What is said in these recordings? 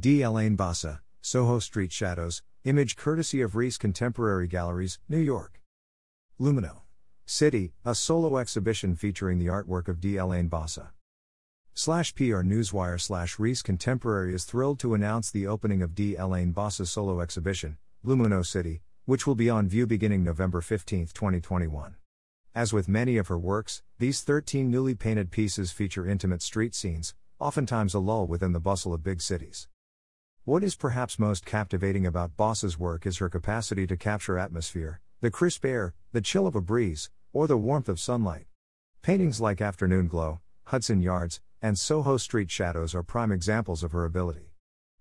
D. Elaine Bassa, Soho Street Shadows, image courtesy of Rehs Contemporary Galleries, New York. Lumino City, a solo exhibition featuring the artwork of D. Elaine Bassa. Slash PR Newswire slash Rehs Contemporary is thrilled to announce the opening of D. Elaine Bassa's solo exhibition, Lumino City, which will be on view beginning November 15, 2021. As with many of her works, these 13 newly painted pieces feature intimate street scenes, oftentimes a lull within the bustle of big cities. What is perhaps most captivating about Bassa's work is her capacity to capture atmosphere, the crisp air, the chill of a breeze, or the warmth of sunlight. Paintings like Afternoon Glow, Hudson Yards, and Soho Street Shadows are prime examples of her ability.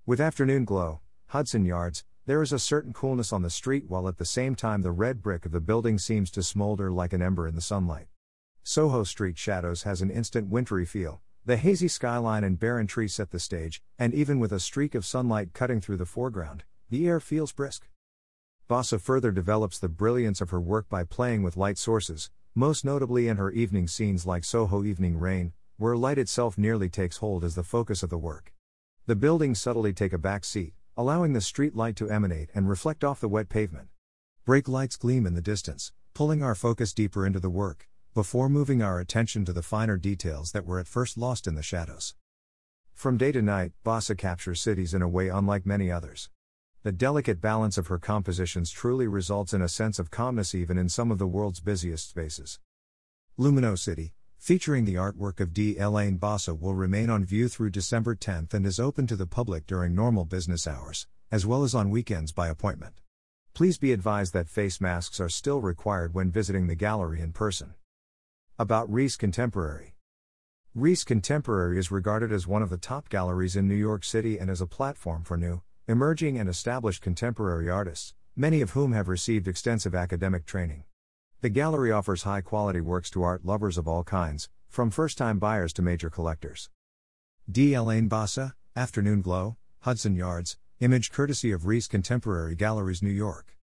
With Afternoon Glow, Hudson Yards, there is a certain coolness on the street while at the same time the red brick of the building seems to smolder like an ember in the sunlight. Soho Street Shadows has an instant wintry feel. The hazy skyline and barren trees set the stage, and even with a streak of sunlight cutting through the foreground, the air feels brisk. Bassa further develops the brilliance of her work by playing with light sources, most notably in her evening scenes like Soho Evening Rain, where light itself nearly takes hold as the focus of the work. The buildings subtly take a back seat, allowing the street light to emanate and reflect off the wet pavement. Brake lights gleam in the distance, pulling our focus deeper into the work, before moving our attention to the finer details that were at first lost in the shadows. From day to night, Bassa captures cities in a way unlike many others. The delicate balance of her compositions truly results in a sense of calmness even in some of the world's busiest spaces. Lumino City, featuring the artwork of D. Elaine Bassa, will remain on view through December 10th and is open to the public during normal business hours, as well as on weekends by appointment. Please be advised that face masks are still required when visiting the gallery in person. About Rehs Contemporary Rehs Contemporary is regarded as one of the top galleries in New York City and as a platform for new, emerging, and established contemporary artists, many of whom have received extensive academic training. The gallery offers high quality works to art lovers of all kinds, from first time buyers to major collectors. D. Elaine Bassa, Afternoon Glow, Hudson Yards, image courtesy of Rehs Contemporary Galleries, New York.